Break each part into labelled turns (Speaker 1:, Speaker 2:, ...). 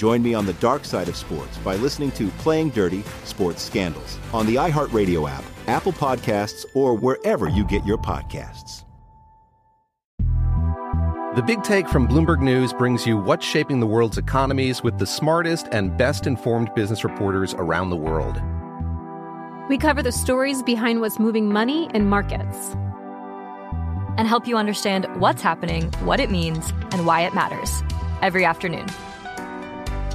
Speaker 1: Join me on the dark side of sports by listening to Playing Dirty Sports Scandals on the iHeartRadio app, Apple Podcasts, or wherever you get your podcasts.
Speaker 2: The Big Take from Bloomberg News brings you what's shaping the world's economies with the smartest and best informed business reporters around the world.
Speaker 3: We cover the stories behind what's moving money and markets
Speaker 4: and help you understand what's happening, what it means, and why it matters every afternoon.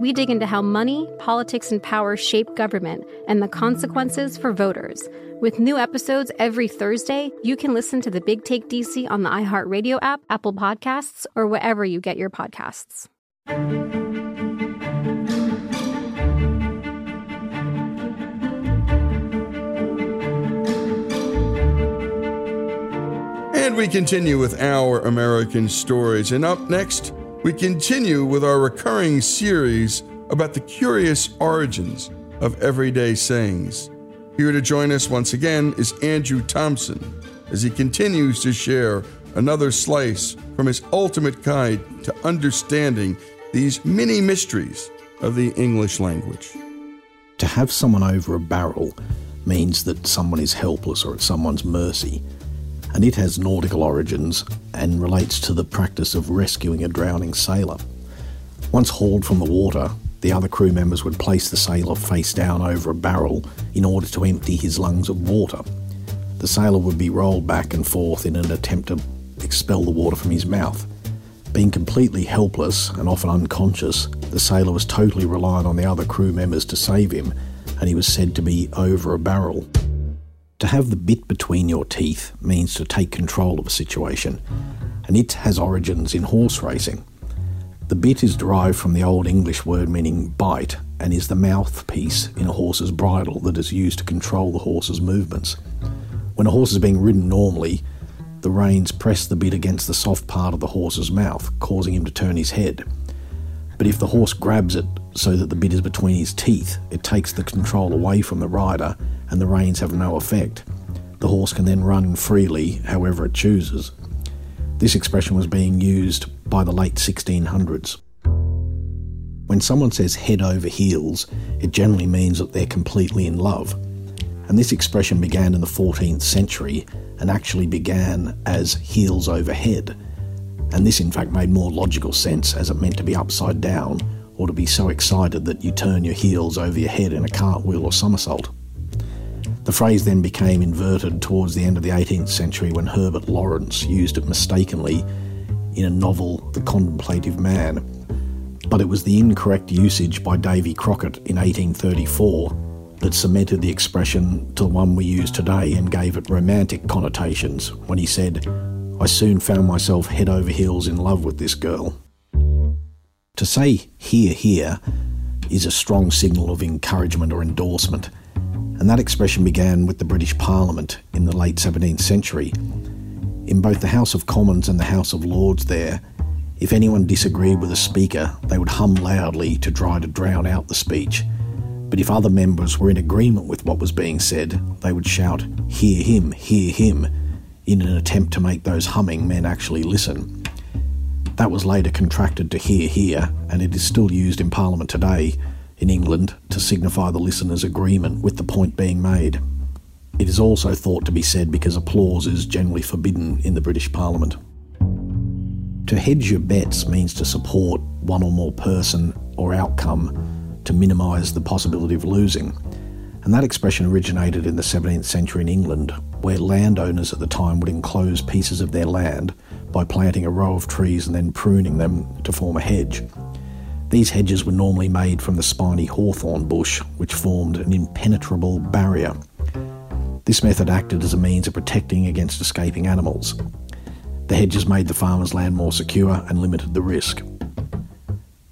Speaker 3: We dig into how money, politics, and power shape government and the consequences for voters. With new episodes every Thursday, you can listen to the Big Take DC on the iHeartRadio app, Apple Podcasts, or wherever you get your podcasts.
Speaker 5: And we continue with our American stories. And up next, we continue with our recurring series about the curious origins of everyday sayings. Here to join us once again is Andrew Thompson as he continues to share another slice from his ultimate guide to understanding these mini mysteries of the English language.
Speaker 6: To have someone over a barrel means that someone is helpless or at someone's mercy, and it has nautical origins and relates to the practice of rescuing a drowning sailor. Once hauled from the water, the other crew members would place the sailor face down over a barrel in order to empty his lungs of water. The sailor would be rolled back and forth in an attempt to expel the water from his mouth. Being completely helpless and often unconscious, the sailor was totally reliant on the other crew members to save him, and he was said to be over a barrel. To have the bit between your teeth means to take control of a situation, and it has origins in horse racing. The bit is derived from the Old English word meaning bite and is the mouthpiece in a horse's bridle that is used to control the horse's movements. When a horse is being ridden normally, the reins press the bit against the soft part of the horse's mouth, causing him to turn his head. But if the horse grabs it so that the bit is between his teeth, it takes the control away from the rider and the reins have no effect. The horse can then run freely however it chooses. This expression was being used by the late 1600s. When someone says head over heels, it generally means that they're completely in love. And this expression began in the 14th century and actually began as heels over head. And this, in fact, made more logical sense as it meant to be upside down or to be so excited that you turn your heels over your head in a cartwheel or somersault. The phrase then became inverted towards the end of the 18th century when Herbert Lawrence used it mistakenly in a novel, The Contemplative Man. But it was the incorrect usage by Davy Crockett in 1834 that cemented the expression to the one we use today and gave it romantic connotations when he said, I soon found myself head over heels in love with this girl. To say hear, hear is a strong signal of encouragement or endorsement, and that expression began with the British Parliament in the late 17th century. In both the House of Commons and the House of Lords, there, if anyone disagreed with a speaker, they would hum loudly to try to drown out the speech. But if other members were in agreement with what was being said, they would shout, Hear him, hear him, in an attempt to make those humming men actually listen. That was later contracted to hear, hear, and it is still used in Parliament today in England to signify the listener's agreement with the point being made. It is also thought to be said because applause is generally forbidden in the British Parliament. To hedge your bets means to support one or more person or outcome to minimise the possibility of losing. And that expression originated in the 17th century in England, where landowners at the time would enclose pieces of their land by planting a row of trees and then pruning them to form a hedge. These hedges were normally made from the spiny hawthorn bush, which formed an impenetrable barrier. This method acted as a means of protecting against escaping animals. The hedges made the farmer's land more secure and limited the risk.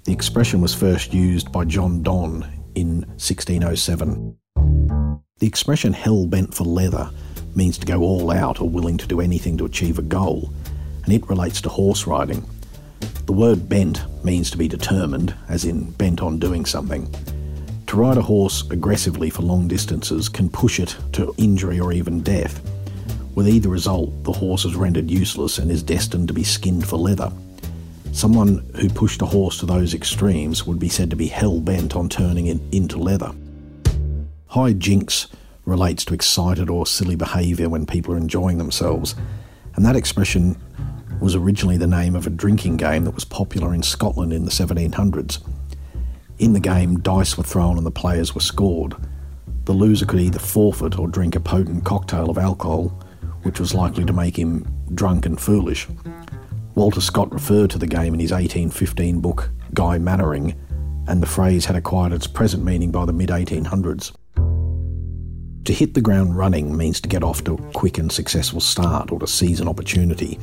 Speaker 6: The expression was first used by John Donne in 1607. The expression hell bent for leather means to go all out or willing to do anything to achieve a goal, and it relates to horse riding. The word bent means to be determined, as in bent on doing something. To ride a horse aggressively for long distances can push it to injury or even death. With either result, the horse is rendered useless and is destined to be skinned for leather. Someone who pushed a horse to those extremes would be said to be hell bent on turning it into leather. High jinks relates to excited or silly behaviour when people are enjoying themselves, and that expression was originally the name of a drinking game that was popular in Scotland in the 1700s. In the game, dice were thrown and the players were scored. The loser could either forfeit or drink a potent cocktail of alcohol, which was likely to make him drunk and foolish. Walter Scott referred to the game in his 1815 book Guy Mannering, and the phrase had acquired its present meaning by the mid 1800s. To hit the ground running means to get off to a quick and successful start or to seize an opportunity.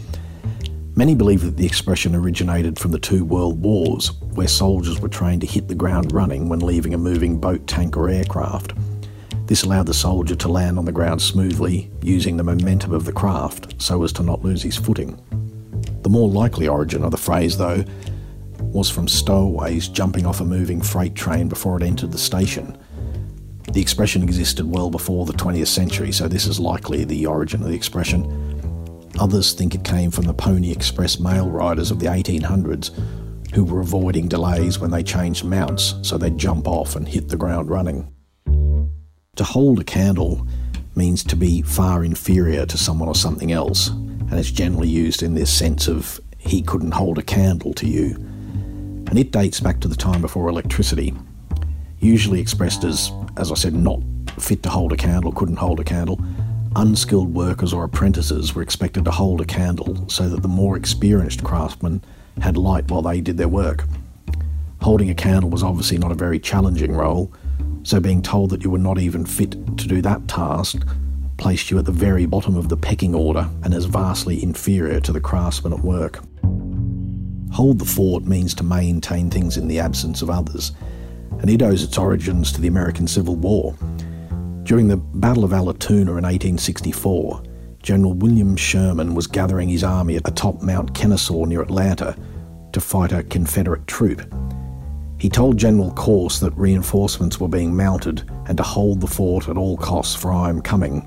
Speaker 6: Many believe that the expression originated from the two world wars, where soldiers were trained to hit the ground running when leaving a moving boat, tank, or aircraft. This allowed the soldier to land on the ground smoothly, using the momentum of the craft so as to not lose his footing. The more likely origin of the phrase, though, was from stowaways jumping off a moving freight train before it entered the station. The expression existed well before the 20th century, so this is likely the origin of the expression. Others think it came from the Pony Express mail riders of the 1800s who were avoiding delays when they changed mounts, so they'd jump off and hit the ground running. To hold a candle means to be far inferior to someone or something else, and it's generally used in this sense of he couldn't hold a candle to you. And it dates back to the time before electricity, usually expressed as, as I said, not fit to hold a candle, couldn't hold a candle. Unskilled workers or apprentices were expected to hold a candle so that the more experienced craftsmen had light while they did their work. Holding a candle was obviously not a very challenging role, so being told that you were not even fit to do that task placed you at the very bottom of the pecking order and as vastly inferior to the craftsmen at work. Hold the fort means to maintain things in the absence of others, and it owes its origins to the American Civil War. During the Battle of Allatoona in 1864, General William Sherman was gathering his army atop Mount Kennesaw near Atlanta to fight a Confederate troop. He told General Corse that reinforcements were being mounted and to hold the fort at all costs, for I am coming.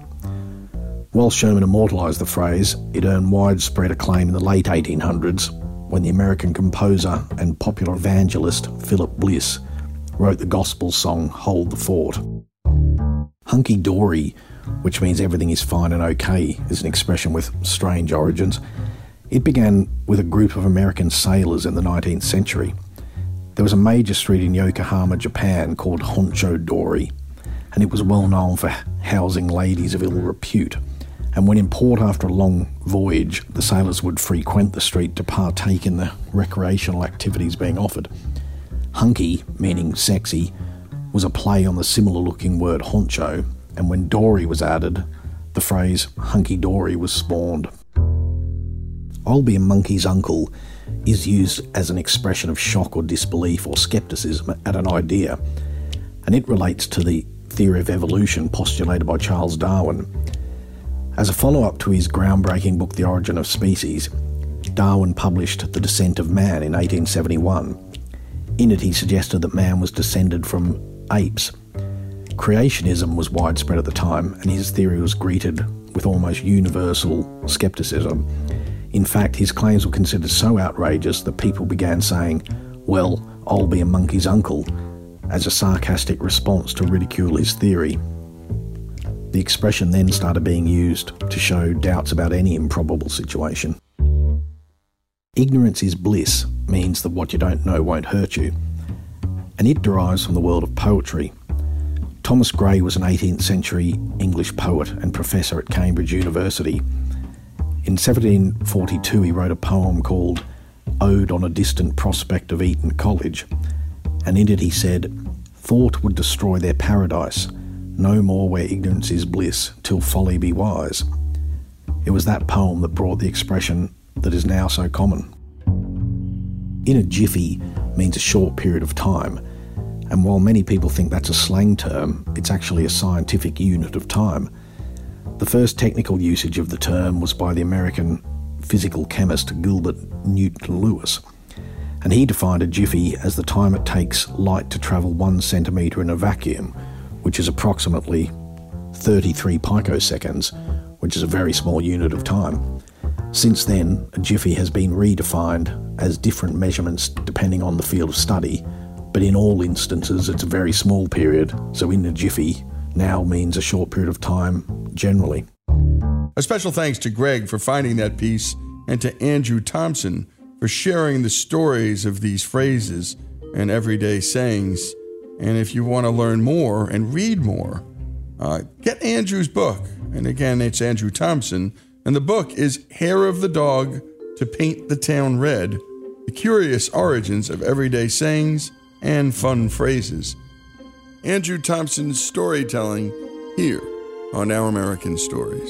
Speaker 6: While Sherman immortalised the phrase, it earned widespread acclaim in the late 1800s when the American composer and popular evangelist Philip Bliss wrote the gospel song Hold the Fort. Hunky dory, which means everything is fine and okay, is an expression with strange origins. It began with a group of American sailors in the 19th century. There was a major street in Yokohama, Japan called Honcho Dory, and it was well known for housing ladies of ill repute. And when in port after a long voyage, the sailors would frequent the street to partake in the recreational activities being offered. Hunky, meaning sexy, was a play on the similar looking word honcho, and when dory was added, the phrase hunky dory was spawned. I'll be a monkey's uncle is used as an expression of shock or disbelief or skepticism at an idea, and it relates to the theory of evolution postulated by Charles Darwin. As a follow up to his groundbreaking book, The Origin of Species, Darwin published The Descent of Man in 1871. In it, he suggested that man was descended from apes. Creationism was widespread at the time, and his theory was greeted with almost universal skepticism. In fact, his claims were considered so outrageous that people began saying, Well, I'll be a monkey's uncle, as a sarcastic response to ridicule his theory. The expression then started being used to show doubts about any improbable situation. Ignorance is bliss means that what you don't know won't hurt you, and it derives from the world of poetry. Thomas Gray was an 18th century English poet and professor at Cambridge University. In 1742, he wrote a poem called Ode on a Distant Prospect of Eton College, and in it he said, Thought would destroy their paradise, no more where ignorance is bliss, till folly be wise. It was that poem that brought the expression that is now so common. In a jiffy means a short period of time, and while many people think that's a slang term, it's actually a scientific unit of time. The first technical usage of the term was by the American physical chemist Gilbert Newton Lewis, and he defined a jiffy as the time it takes light to travel one centimetre in a vacuum, which is approximately 33 picoseconds, which is a very small unit of time. Since then, a jiffy has been redefined as different measurements depending on the field of study, but in all instances it's a very small period, so in a jiffy now means a short period of time generally.
Speaker 5: A special thanks to Greg for finding that piece and to Andrew Thompson for sharing the stories of these phrases and everyday sayings. And if you want to learn more and read more, uh, get Andrew's book. And again, it's Andrew Thompson and the book is Hair of the Dog to Paint the Town Red The Curious Origins of Everyday Sayings and Fun Phrases. Andrew Thompson's storytelling here on Our American Stories.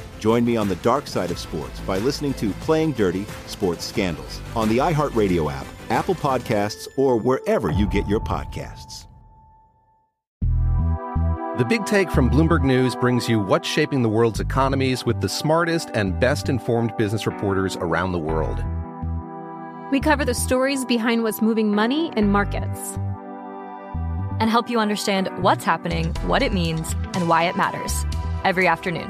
Speaker 1: Join me on the dark side of sports by listening to Playing Dirty Sports Scandals on the iHeartRadio app Apple Podcasts, or wherever you get your podcasts.
Speaker 2: The Big Take from Bloomberg News brings you what's shaping the world's economies with the smartest and best informed business reporters around the world.
Speaker 3: We cover the stories behind what's moving money and markets.
Speaker 4: And help you understand what's happening, what it means, and why it matters every afternoon.